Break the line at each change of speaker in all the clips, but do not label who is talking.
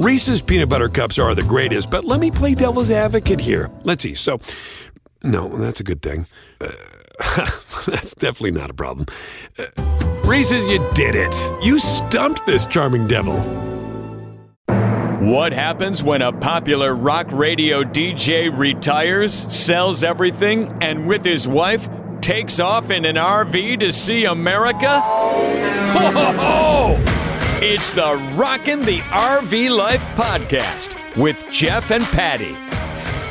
Reese's peanut butter cups are the greatest, but let me play devil's advocate here. Let's see. So, no, that's a good thing. Uh, that's definitely not a problem. Uh, Reese's, you did it. You stumped this charming devil.
What happens when a popular rock radio DJ retires, sells everything, and with his wife takes off in an RV to see America? Ho, ho, ho! It's the Rockin' the RV Life podcast with Jeff and Patty.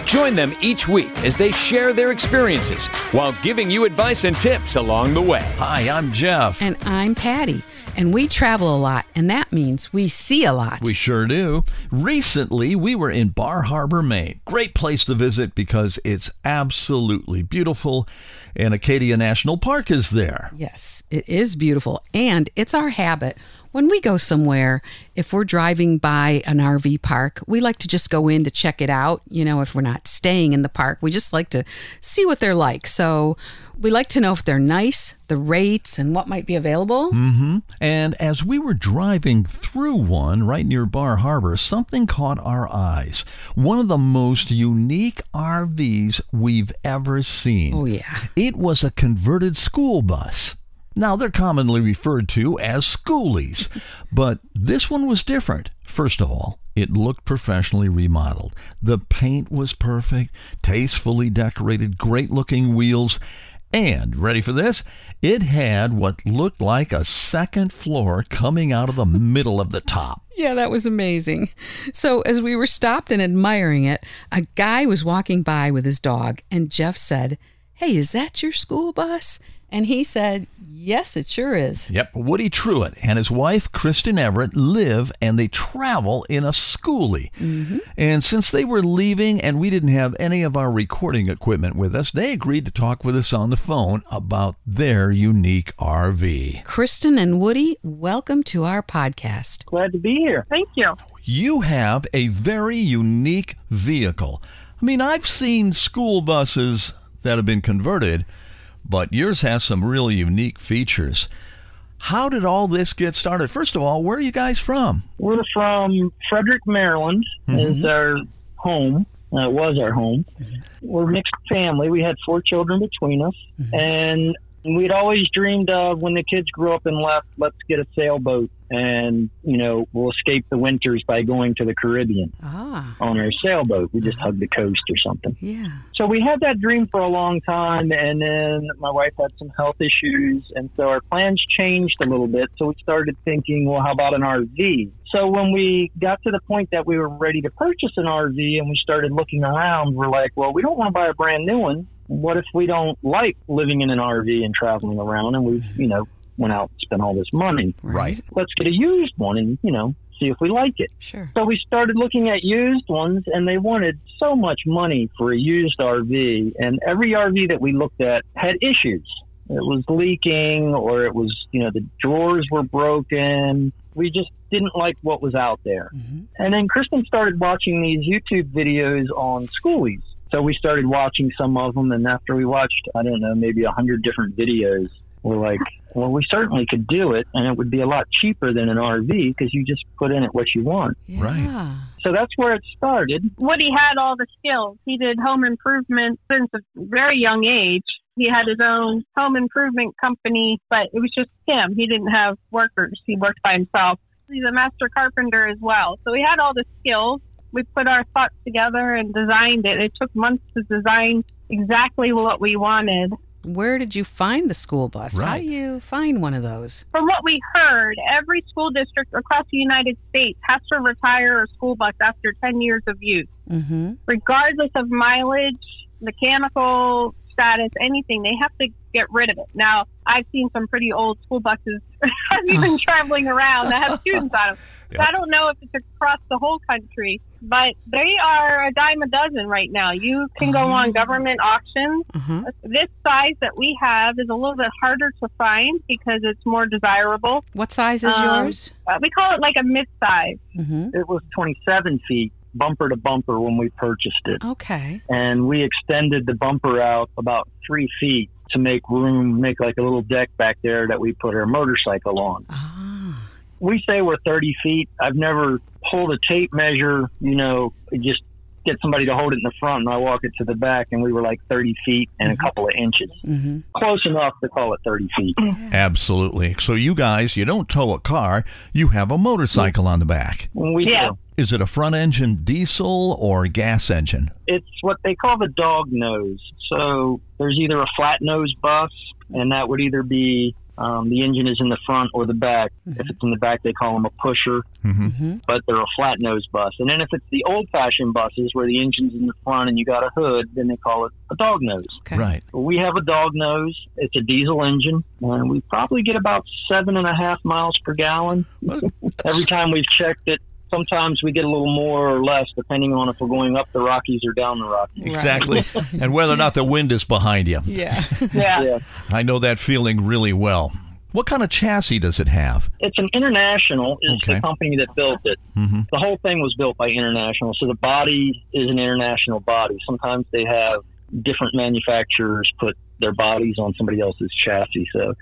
Join them each week as they share their experiences while giving you advice and tips along the way.
Hi, I'm Jeff.
And I'm Patty. And we travel a lot, and that means we see a lot.
We sure do. Recently, we were in Bar Harbor, Maine. Great place to visit because it's absolutely beautiful, and Acadia National Park is there.
Yes, it is beautiful. And it's our habit when we go somewhere, if we're driving by an RV park, we like to just go in to check it out. You know, if we're not staying in the park, we just like to see what they're like. So we like to know if they're nice, the rates, and what might be available.
Mm-hmm. And as we were driving through one right near Bar Harbor, something caught our eyes. One of the most unique RVs we've ever seen.
Oh, yeah.
It was a converted school bus. Now, they're commonly referred to as schoolies, but this one was different. First of all, it looked professionally remodeled. The paint was perfect, tastefully decorated, great looking wheels, and, ready for this? It had what looked like a second floor coming out of the middle of the top.
Yeah, that was amazing. So, as we were stopped and admiring it, a guy was walking by with his dog, and Jeff said, Hey, is that your school bus? And he said, Yes, it sure is.
Yep. Woody Truitt and his wife, Kristen Everett, live and they travel in a schoolie. Mm-hmm. And since they were leaving and we didn't have any of our recording equipment with us, they agreed to talk with us on the phone about their unique RV.
Kristen and Woody, welcome to our podcast.
Glad to be here.
Thank you.
You have a very unique vehicle. I mean, I've seen school buses that have been converted but yours has some really unique features. How did all this get started? First of all, where are you guys from?
We're from Frederick, Maryland. Mm-hmm. Is our home. Uh, it was our home. Mm-hmm. We're a mixed family. We had four children between us, mm-hmm. and we'd always dreamed of when the kids grew up and left, let's get a sailboat and, you know, we'll escape the winters by going to the Caribbean ah. on our sailboat. We just uh-huh. hug the coast or something.
Yeah.
So we had that dream for a long time. And then my wife had some health issues. And so our plans changed a little bit. So we started thinking, well, how about an RV? So when we got to the point that we were ready to purchase an RV and we started looking around, we're like, well, we don't want to buy a brand new one what if we don't like living in an RV and traveling around and we've, you know, went out and spent all this money?
Right.
Let's get a used one and, you know, see if we like it.
Sure.
So we started looking at used ones and they wanted so much money for a used RV and every RV that we looked at had issues. It was leaking or it was, you know, the drawers were broken. We just didn't like what was out there. Mm-hmm. And then Kristen started watching these YouTube videos on schoolies so we started watching some of them, and after we watched, I don't know, maybe a hundred different videos, we're like, well, we certainly could do it, and it would be a lot cheaper than an RV because you just put in it what you want.
Yeah.
Right.
So that's where it started.
Woody had all the skills. He did home improvement since a very young age. He had his own home improvement company, but it was just him. He didn't have workers. He worked by himself. He's a master carpenter as well. So he had all the skills we put our thoughts together and designed it. It took months to design exactly what we wanted.
Where did you find the school bus?
Right.
How do you find one of those?
From what we heard, every school district across the United States has to retire a school bus after 10 years of use.
Mm-hmm.
Regardless of mileage, mechanical status, anything, they have to get rid of it. Now, I've seen some pretty old school buses I've even traveling around that have students on them. So I don't know if it's across the whole country, but they are a dime a dozen right now. You can go on oh. government auctions.
Uh-huh.
This size that we have is a little bit harder to find because it's more desirable.
What size is
Um,
yours?
Uh, we call it like a mid size.
Mm-hmm.
It was 27 feet bumper to bumper when we purchased it.
Okay.
And we extended the bumper out about three feet to make room, make like a little deck back there that we put our motorcycle on.
Ah.
we say we're 30 feet. I've never pull a tape measure, you know, just get somebody to hold it in the front and I walk it to the back and we were like 30 feet and a couple of inches. Close enough to call it 30 feet.
Absolutely. So you guys, you don't tow a car, you have a motorcycle on the back.
We
Yeah.
do.
Is it a front engine diesel or gas engine?
It's what they call the dog nose. So there's either a flat nose bus and that would either be um, the engine is in the front or the back. If mm-hmm. it's in the back, they call them a pusher, mm-hmm. Mm-hmm. but they're a flat nose bus. And then if it's the old fashioned buses where the engine's in the front and you got a hood, then they call it a dog nose.
Okay.
Right.
We have a dog nose. It's a diesel engine, and we probably get about seven and a half miles per gallon. Every time we've checked it, sometimes we get a little more or less, depending on if we're going up the Rockies or down the Rockies.
Exactly. and whether or not the wind is behind you.
Yeah.
Yeah.
Yeah,
I know that feeling really well. What kind of chassis does it have?
it's an International. Is
Okay.
the company that built it.
Mhm.
The whole thing was built by International, so the body is an International body. Sometimes they have different manufacturers put their bodies on somebody else's chassis. So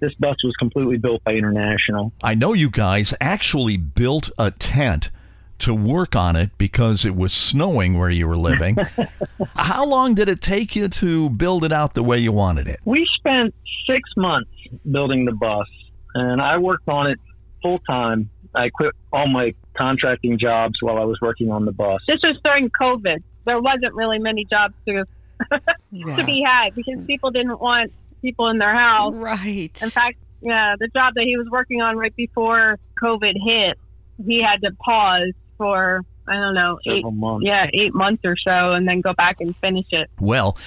this bus was completely built by International.
I know you guys actually built a tent to work on it because it was snowing where you were living. How long did it take you to build it out the way you wanted it?
We spent six months building the bus, and I worked on it full time. I quit all my contracting jobs while I was working on the bus.
This was during COVID. There wasn't really many jobs to to be had because people didn't want people in their house.
Right.
In fact, yeah, the job that he was working on right before COVID hit, he had to pause for I don't know, eight,
months.
yeah, eight months or so, and then go back and finish it.
Well,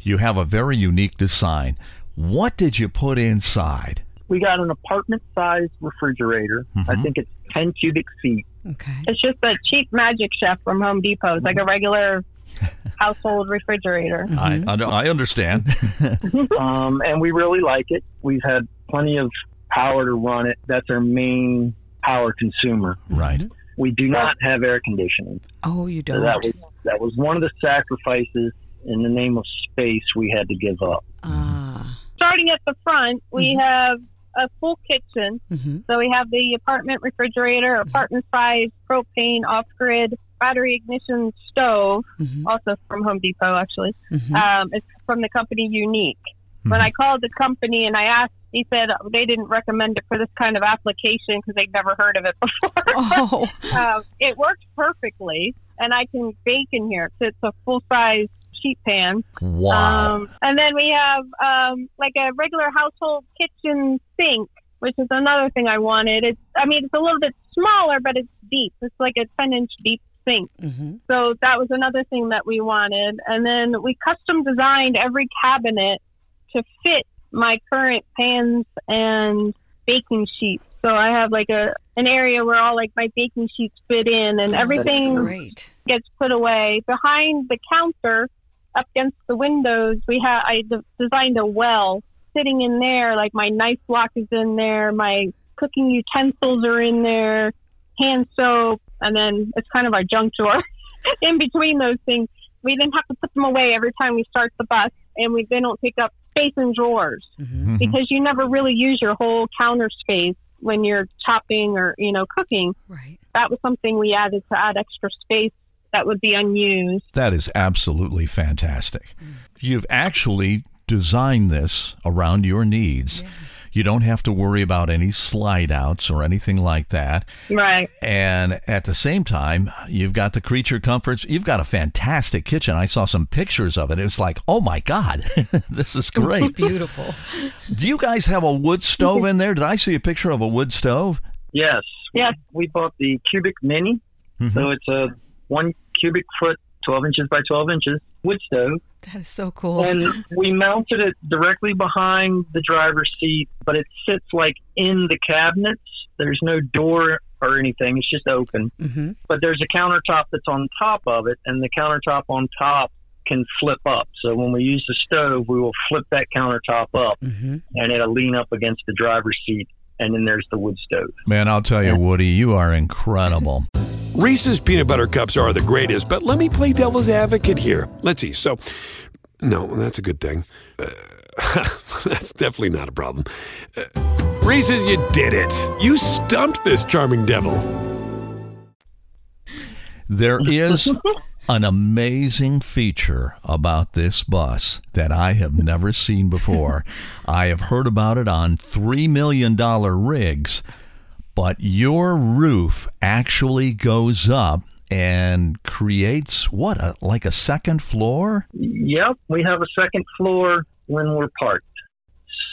you have a very unique design. What did you put inside?
We got an apartment sized refrigerator. I mm-hmm. think it's 10 cubic feet.
Okay.
It's just a cheap Magic Chef from Home Depot. It's like a regular household refrigerator.
I, I I understand.
um, and we really like it. We've had plenty of power to run it. That's our main power consumer.
right.
We do not have air conditioning.
Oh, you don't.
that was that was one of the sacrifices in the name of space we had to give up.
Ah.
Starting at the front, we have a full kitchen.
Mhm.
So we have the apartment refrigerator, apartment size propane off grid battery ignition stove,
Mhm.
also from Home Depot actually.
Mhm.
Um, it's from the company Unique. When I called the company and I asked, he said they didn't recommend it for this kind of application because they'd never heard of it before.
Oh.
um, it works perfectly, and I can bake in here. It's a full size sheet pan.
Wow.
Um, and then we have um, like a regular household kitchen sink, which is another thing I wanted. It's, I mean, it's a little bit smaller, but it's deep. It's like a 10 inch deep sink.
Mhm.
So that was another thing that we wanted. And then we custom designed every cabinet to fit my current pans and baking sheets. So I have like a an area where all like my baking sheets fit in and everything
Great.
gets put away. Behind the counter, up against the windows, we have I de- designed a well sitting in there. Like my knife block is in there, my cooking utensils are in there, hand soap, and then it's kind of our junk drawer. in between those things, we then have to put them away every time we start the bus, and we they don't take up space in drawers
Mhm.
because you never really use your whole counter space when you're chopping or you know cooking
Right.
that was something we added to add extra space that would be unused.
That is absolutely fantastic. You've actually designed this around your needs. You don't have to worry about any slide outs or anything like that.
Right.
And at the same time, you've got the creature comforts. You've got a fantastic kitchen. I saw some pictures of it. It was like, oh my God, this is great.
Beautiful.
Do you guys have a wood stove in there? Did I see a picture of a wood stove?
Yes.
Yes.
We bought the cubic mini. Mm-hmm. So it's a one cubic foot, 12 inches by 12 inches wood stove.
That is so cool.
And we mounted it directly behind the driver's seat, but it sits like in the cabinets. There's no door or anything. It's just open.
hmm
But there's a countertop that's on top of it, and the countertop on top can flip up. So when we use the stove, we will flip that countertop up,
hmm
and it'll lean up against the driver's seat. And then there's the wood stove.
Man, I'll tell you, Woody, you are incredible.
Reese's peanut butter cups are the greatest, but let me play devil's advocate here. Let's see. So, no, that's a good thing. Uh, that's definitely not a problem. Uh, Reese's, you did it. You stumped this charming devil.
There is an amazing feature about this bus that I have never seen before. I have heard about it on $3 million rigs, but your roof actually goes up and creates what, a, like a second floor?
Yep, we have a second floor when we're parked.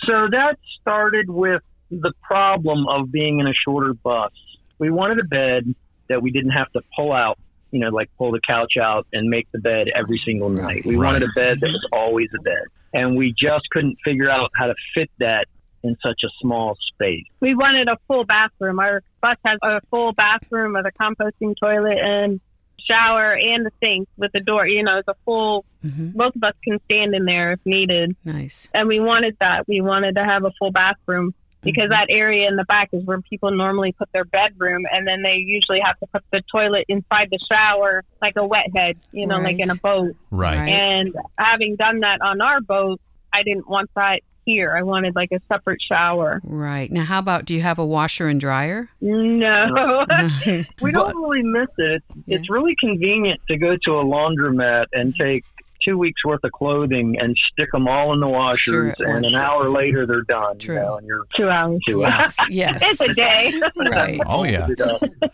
So that started with the problem of being in a shorter bus. We wanted a bed that we didn't have to pull out, you know, like pull the couch out and make the bed every single night. We
Right.
wanted a bed that was always a bed. And we just couldn't figure out how to fit that in such a small space.
We wanted a full bathroom. Our bus has a full bathroom with a composting toilet and shower and the sink with the door. You know, it's a full.
hmm
Both of us can stand in there if needed,
Nice.
and we wanted that. We wanted to have a full bathroom because that area in the back is where people normally put their bedroom, and then they usually have to put the toilet inside the shower like a wet head. You know, like in a boat.
Right.
Right.
And having done that on our boat, I didn't want that here. I wanted like a separate shower.
Right. Now, how about do you have a washer and dryer?
No.
We don't really miss it. It's, it's really convenient to go to a laundromat and take two weeks worth of clothing and stick them all in the washers,
Sure,
and an hour later they're done.
True.
You know, and you're
Two hours.
two hours.
yes.
It's a day.
right.
Oh, yeah.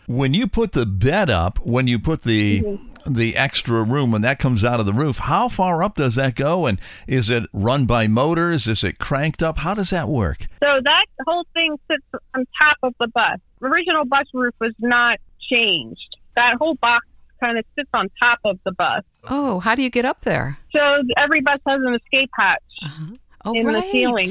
When you put the bed up, when you put the mm-hmm. the extra room when that comes out of the roof, how far up does that go? And is it run by motors? Is it cranked up? How does that work?
So that whole thing sits on top of the bus. The original bus roof was not changed. That whole box kind of sits on top of the bus.
Oh, how do you get up there?
So every bus has an escape hatch. Uh-huh.
Oh,
In the ceiling.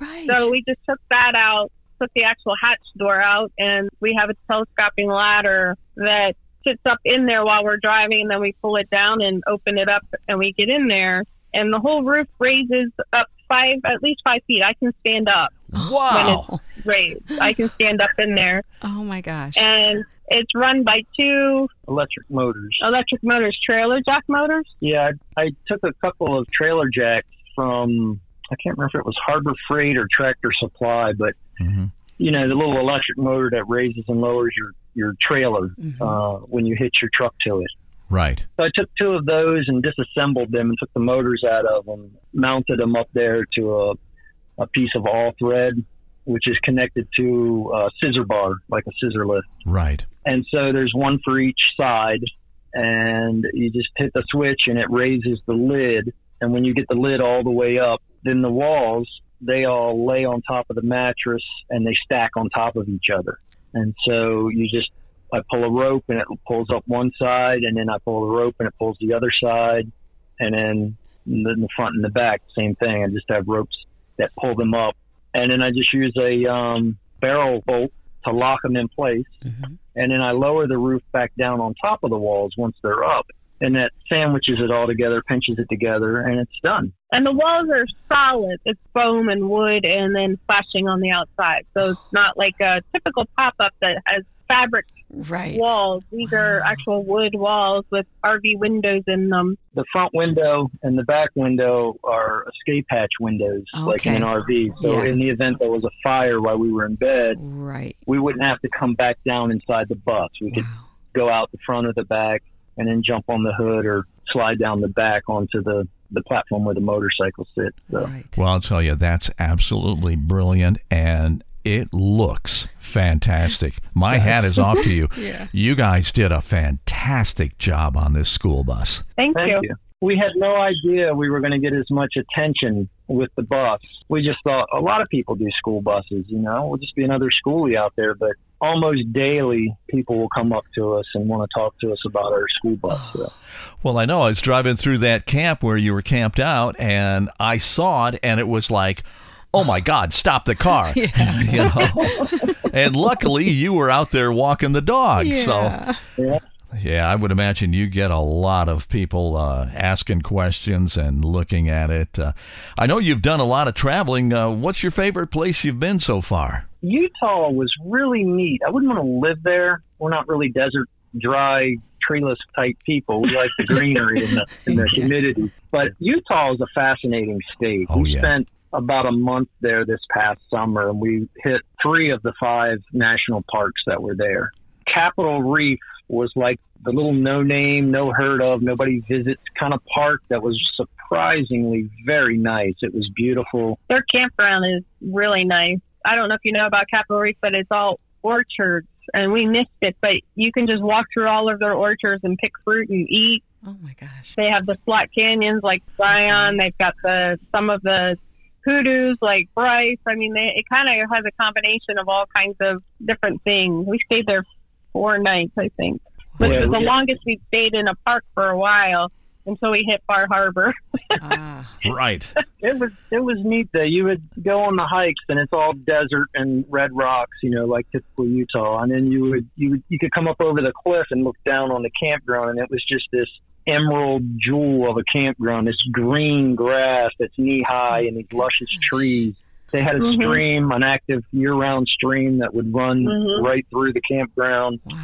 Right.
So we just took that out, took the actual hatch door out, and we have a telescoping ladder that sits up in there while we're driving, and then we pull it down and open it up, and we get in there. And the whole roof raises up five, at least five feet. I can stand up,
Wow.
raised. I can stand up in there,
oh my gosh.
and it's run by two
Electric motors.
electric motors, trailer jack motors.
Yeah, I, I took a couple of trailer jacks from I can't remember if it was Harbor Freight or Tractor Supply, but
Mhm.
you know the little electric motor that raises and lowers your your trailer uh, when you hitch your truck to it.
Right.
So I took two of those and disassembled them and took the motors out of them, mounted them up there to a, a piece of all thread, which is connected to a scissor bar, like a scissor lift.
Right.
And so there's one for each side, and you just hit the switch and it raises the lid. And when you get the lid all the way up, then the walls, they all lay on top of the mattress and they stack on top of each other. And so you just, I pull a rope and it pulls up one side, and then I pull the rope and it pulls the other side. And then in the the front and the back, same thing. I just have ropes that pull them up. And then I just use a um, barrel bolt to lock them in place and then I lower the roof back down on top of the walls once they're up, and that sandwiches it all together, pinches it together, and it's done.
And the walls are solid. It's foam and wood and then flashing on the outside. So it's not like a typical pop up that has fabric
right.
walls. These are actual wood walls with RV windows in them.
The front window and the back window are escape hatch windows, like in an RV. So
Yeah.
in the event there was a fire while we were in bed,
Right.
we wouldn't have to come back down inside the bus. We could go out the front or the back, and then jump on the hood or slide down the back onto the the platform where the motorcycle sits. So.
Right.
Well, I'll tell you, that's absolutely brilliant and it looks fantastic. My hat is off to you.
Yeah.
You guys did a fantastic job on this school bus.
Thank,
Thank
you.
you. We had no idea we were going to get as much attention with the bus. We just thought a lot of people do school buses, you know, we'll just be another schoolie out there. But almost daily, people will come up to us and want to talk to us about our school bus. So.
Well, I know I was driving through that camp where you were camped out and I saw it and it was like, oh my God, stop the car. you know? and luckily you were out there walking the dog. So
Yeah.
Yeah, I would imagine you get a lot of people uh, asking questions and looking at it. Uh, I know you've done a lot of traveling. Uh, what's your favorite place you've been so far?
Utah was really neat. I wouldn't want to live there. We're not really desert, dry, treeless type people. We like the greenery and the, and the humidity. But Utah is a fascinating state.
Oh,
we
yeah.
spent about a month there this past summer, and we hit three of the five national parks that were there. Capitol Reef was like the little no name, no heard of, nobody visits kind of park that was surprisingly very nice. It was beautiful.
Their campground is really nice. I don't know if you know about Capitol Reef, but it's all orchards, and we missed it. But you can just walk through all of their orchards and pick fruit and eat.
Oh my gosh.
They have the slot canyons like Zion. They've got the some of the hoodoos like Bryce. I mean, they, it kind of has a combination of all kinds of different things. We stayed there four nights, I think, but
Yeah,
it was the
we-
longest we stayed in a park for a while until we hit Bar Harbor.
Ah,
Right.
It was it was neat though. You would go on the hikes and it's all desert and red rocks, you know, like typical Utah. And then you would you would you could come up over the cliff and look down on the campground and it was just this emerald jewel of a campground, this green grass that's knee high and these luscious trees. They had a
Mhm.
stream, an active year round stream that would run
Mhm.
right through the campground
wow.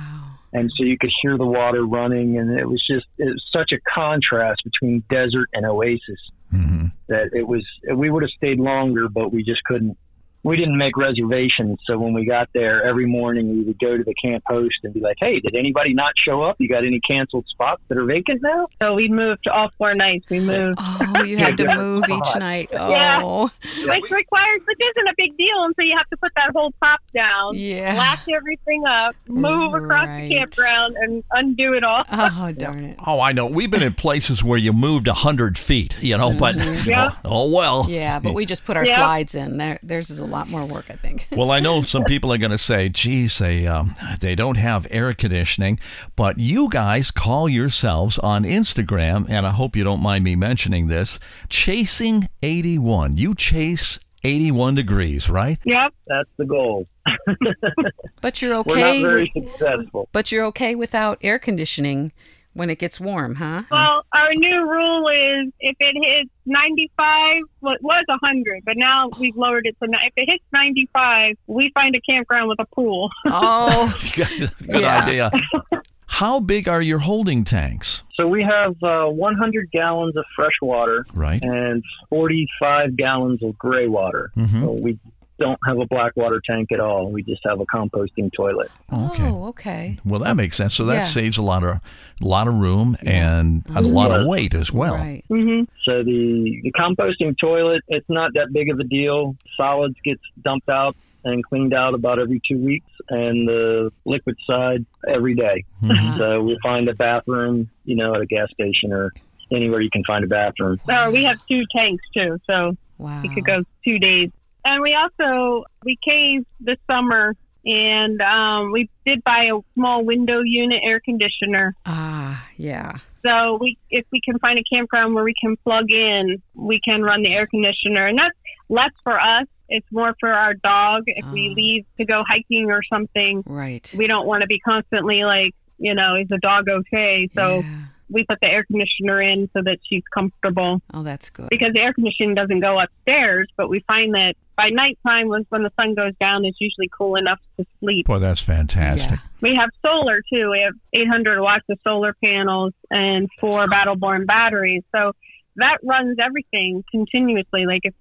and so you could hear the water running and it was just it was such a contrast between desert and oasis
hmm
that it was we would have stayed longer but we just couldn't we didn't make reservations so when we got there every morning we would go to the camp host and be like hey did anybody not show up you got any canceled spots that are vacant now
so we moved all four nights. We moved.
Oh, you had to move each night.
Yeah.
Oh,
which requires, which isn't a big deal until you have to put that whole top down,
yeah.
lock everything up, move across the campground, and undo it all.
Oh, darn it.
Oh, I know. We've been in places where you moved a hundred feet, you know, but
Yeah.
oh well.
Yeah, but we just put our
Yeah.
slides in. There, There's a lot more work, I think.
Well, I know some people are going to say, "Geez, they um, they don't have air conditioning," but you guys call yourselves on Instagram, and I hope you don't mind me mentioning this, chasing eighty one. You chase eighty one degrees, right?
Yep.
that's the goal
But you're okay.
we're not very
with,
successful
but you're okay without air conditioning when it gets warm, huh?
Well, our new rule is if it hits 95, well, it was 100, but now we've lowered it to ni- if it hits 95, we find a campground with a pool.
Oh,
Good
Yeah.
idea. How big are your holding tanks?
so we have uh, 100 gallons of fresh water
Right.
and 45 gallons of gray water
Mhm.
so we don't have a black water tank at all we just have a composting toilet
Okay.
oh, okay.
Well, that makes sense. So that
Yeah.
saves a lot of a lot of room and a lot of weight as well.
Right.
Mm-hmm.
So the, the composting toilet, it's not that big of a deal. Solids gets dumped out and cleaned out about every two weeks, and the liquid side every day.
Mhm.
So we find a bathroom, you know, at a gas station or anywhere you can find a bathroom.
Uh, we have two tanks too, so
Wow.
we could go two days. And we also we caved this summer, and um, we did buy a small window unit air conditioner.
Ah, yeah.
So we, if we can find a campground where we can plug in, we can run the air conditioner, and that's less for us. It's more for our dog. If we
Ah.
leave to go hiking or something,
Right.
we don't want to be constantly like, you know, is the dog okay? So
Yeah.
We put the air conditioner in so that she's comfortable
Oh, that's good.
because the air conditioning doesn't go upstairs. But we find that by nighttime, when when the sun goes down, it's usually cool enough to sleep.
Boy, that's fantastic.
We have solar too. We have 800 watts of solar panels and four Battleborn batteries. So that runs everything continuously. Like if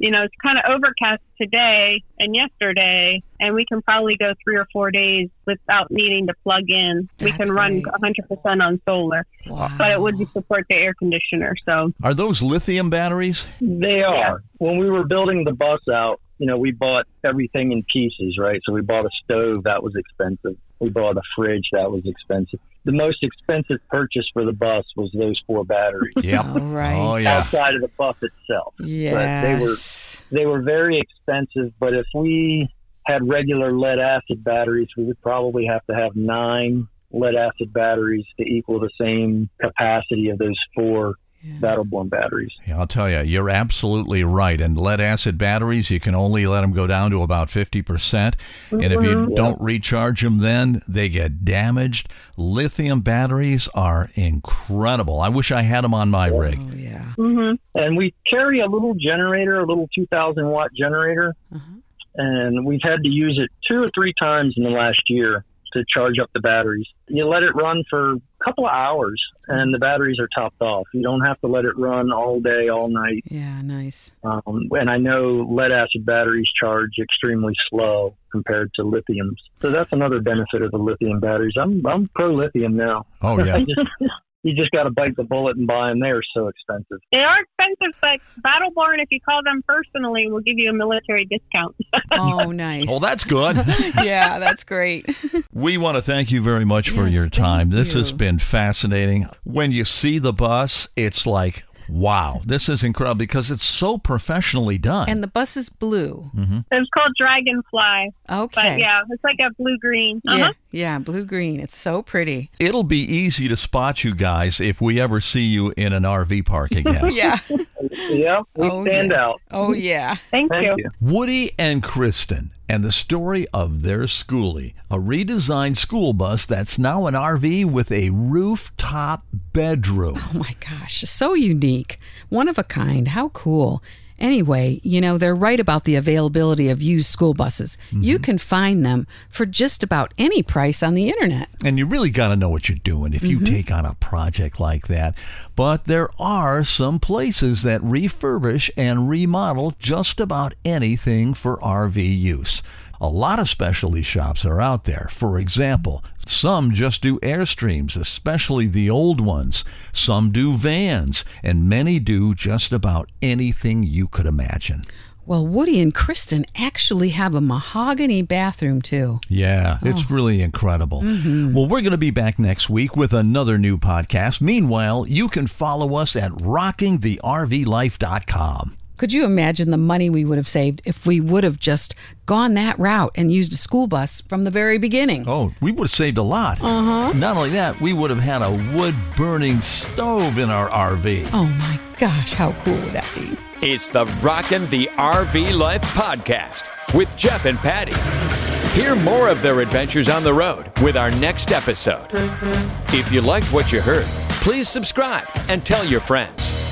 you know, it's kind of overcast today and yesterday, and we can probably go three or four days without needing to plug in. we
That's
can run
great.
100% on solar,
Wow.
but it would support the air conditioner. So
Are those lithium batteries?
They are. When we were building the bus out, you know, we bought everything in pieces, right? So we bought a stove that was expensive. We bought a fridge that was expensive. The most expensive purchase for the bus was those four batteries
Yeah. right.
Oh yeah.
outside of the bus itself.
Yes.
They were very expensive, but if we had regular lead acid batteries, we would probably have to have nine lead acid batteries to equal the same capacity of those four
Yeah.
Battleborn batteries.
Yeah, I'll tell you, you're absolutely right. And lead acid batteries, you can only let them go down to about 50%. And if you
Mhm.
don't recharge them, then they get damaged. Lithium batteries are incredible. I wish I had them on my rig.
Oh, yeah.
hmm
And we carry a little generator, a little 2,000 watt generator,
Uh-huh.
and we've had to use it two or three times in the last year. To charge up the batteries. You let it run for a couple of hours and the batteries are topped off. You don't have to let it run all day, all night.
Yeah, nice.
Um, and I know lead acid batteries charge extremely slow compared to lithiums. So that's another benefit of the lithium batteries. I'm, I'm pro lithium now.
Oh, yeah.
you just got to bite the bullet and buy them. They are so expensive.
They are expensive, but Battleborn, if you call them personally, will give you a military discount.
Oh, nice.
Well, that's good.
yeah, that's great.
We want to thank you very much for
Yes,
your time.
thank
This has been fascinating. When you see the bus, it's like, wow, this is incredible because it's so professionally done.
And the bus is blue.
it's called Dragonfly,
Okay.
but yeah, it's like a blue green. Uh-huh.
Yeah, yeah, blue green. It's so pretty.
It'll be easy to spot you guys if we ever see you in an RV park again.
Yeah.
Yeah, we
Oh,
stand
yeah.
out.
Oh, yeah.
Thank,
Thank
you.
you.
Woody and Kristen and the story of their schoolie, a redesigned school bus that's now an RV with a rooftop bedroom.
Oh my gosh, so unique. One of a kind. How cool. Anyway, you know, they're right about the availability of used school buses. You mm-hmm. can find them for just about any price on the internet.
And you really got to know what you're doing if you mm-hmm. take on a project like that. But there are some places that refurbish and remodel just about anything for RV use. A lot of specialty shops are out there. For example, some just do Airstreams, especially the old ones. Some do vans, and many do just about anything you could imagine.
Well, Woody and Kristen actually have a mahogany bathroom too.
Yeah, oh. it's really incredible. Mm-hmm. Well, we're going to be back next week with another new podcast. Meanwhile, you can follow us at rockingthervlife.com.
Could you imagine the money we would have saved if we would have just gone that route and used a school bus from the very beginning?
Oh, we would have saved a lot. Uh-huh. Not only that, we would have had a wood burning stove in our RV.
Oh my gosh, how cool would that be?
It's the Rockin' the RV Life podcast with Jeff and Patty. Hear more of their adventures on the road with our next episode. If you liked what you heard, please subscribe and tell your friends.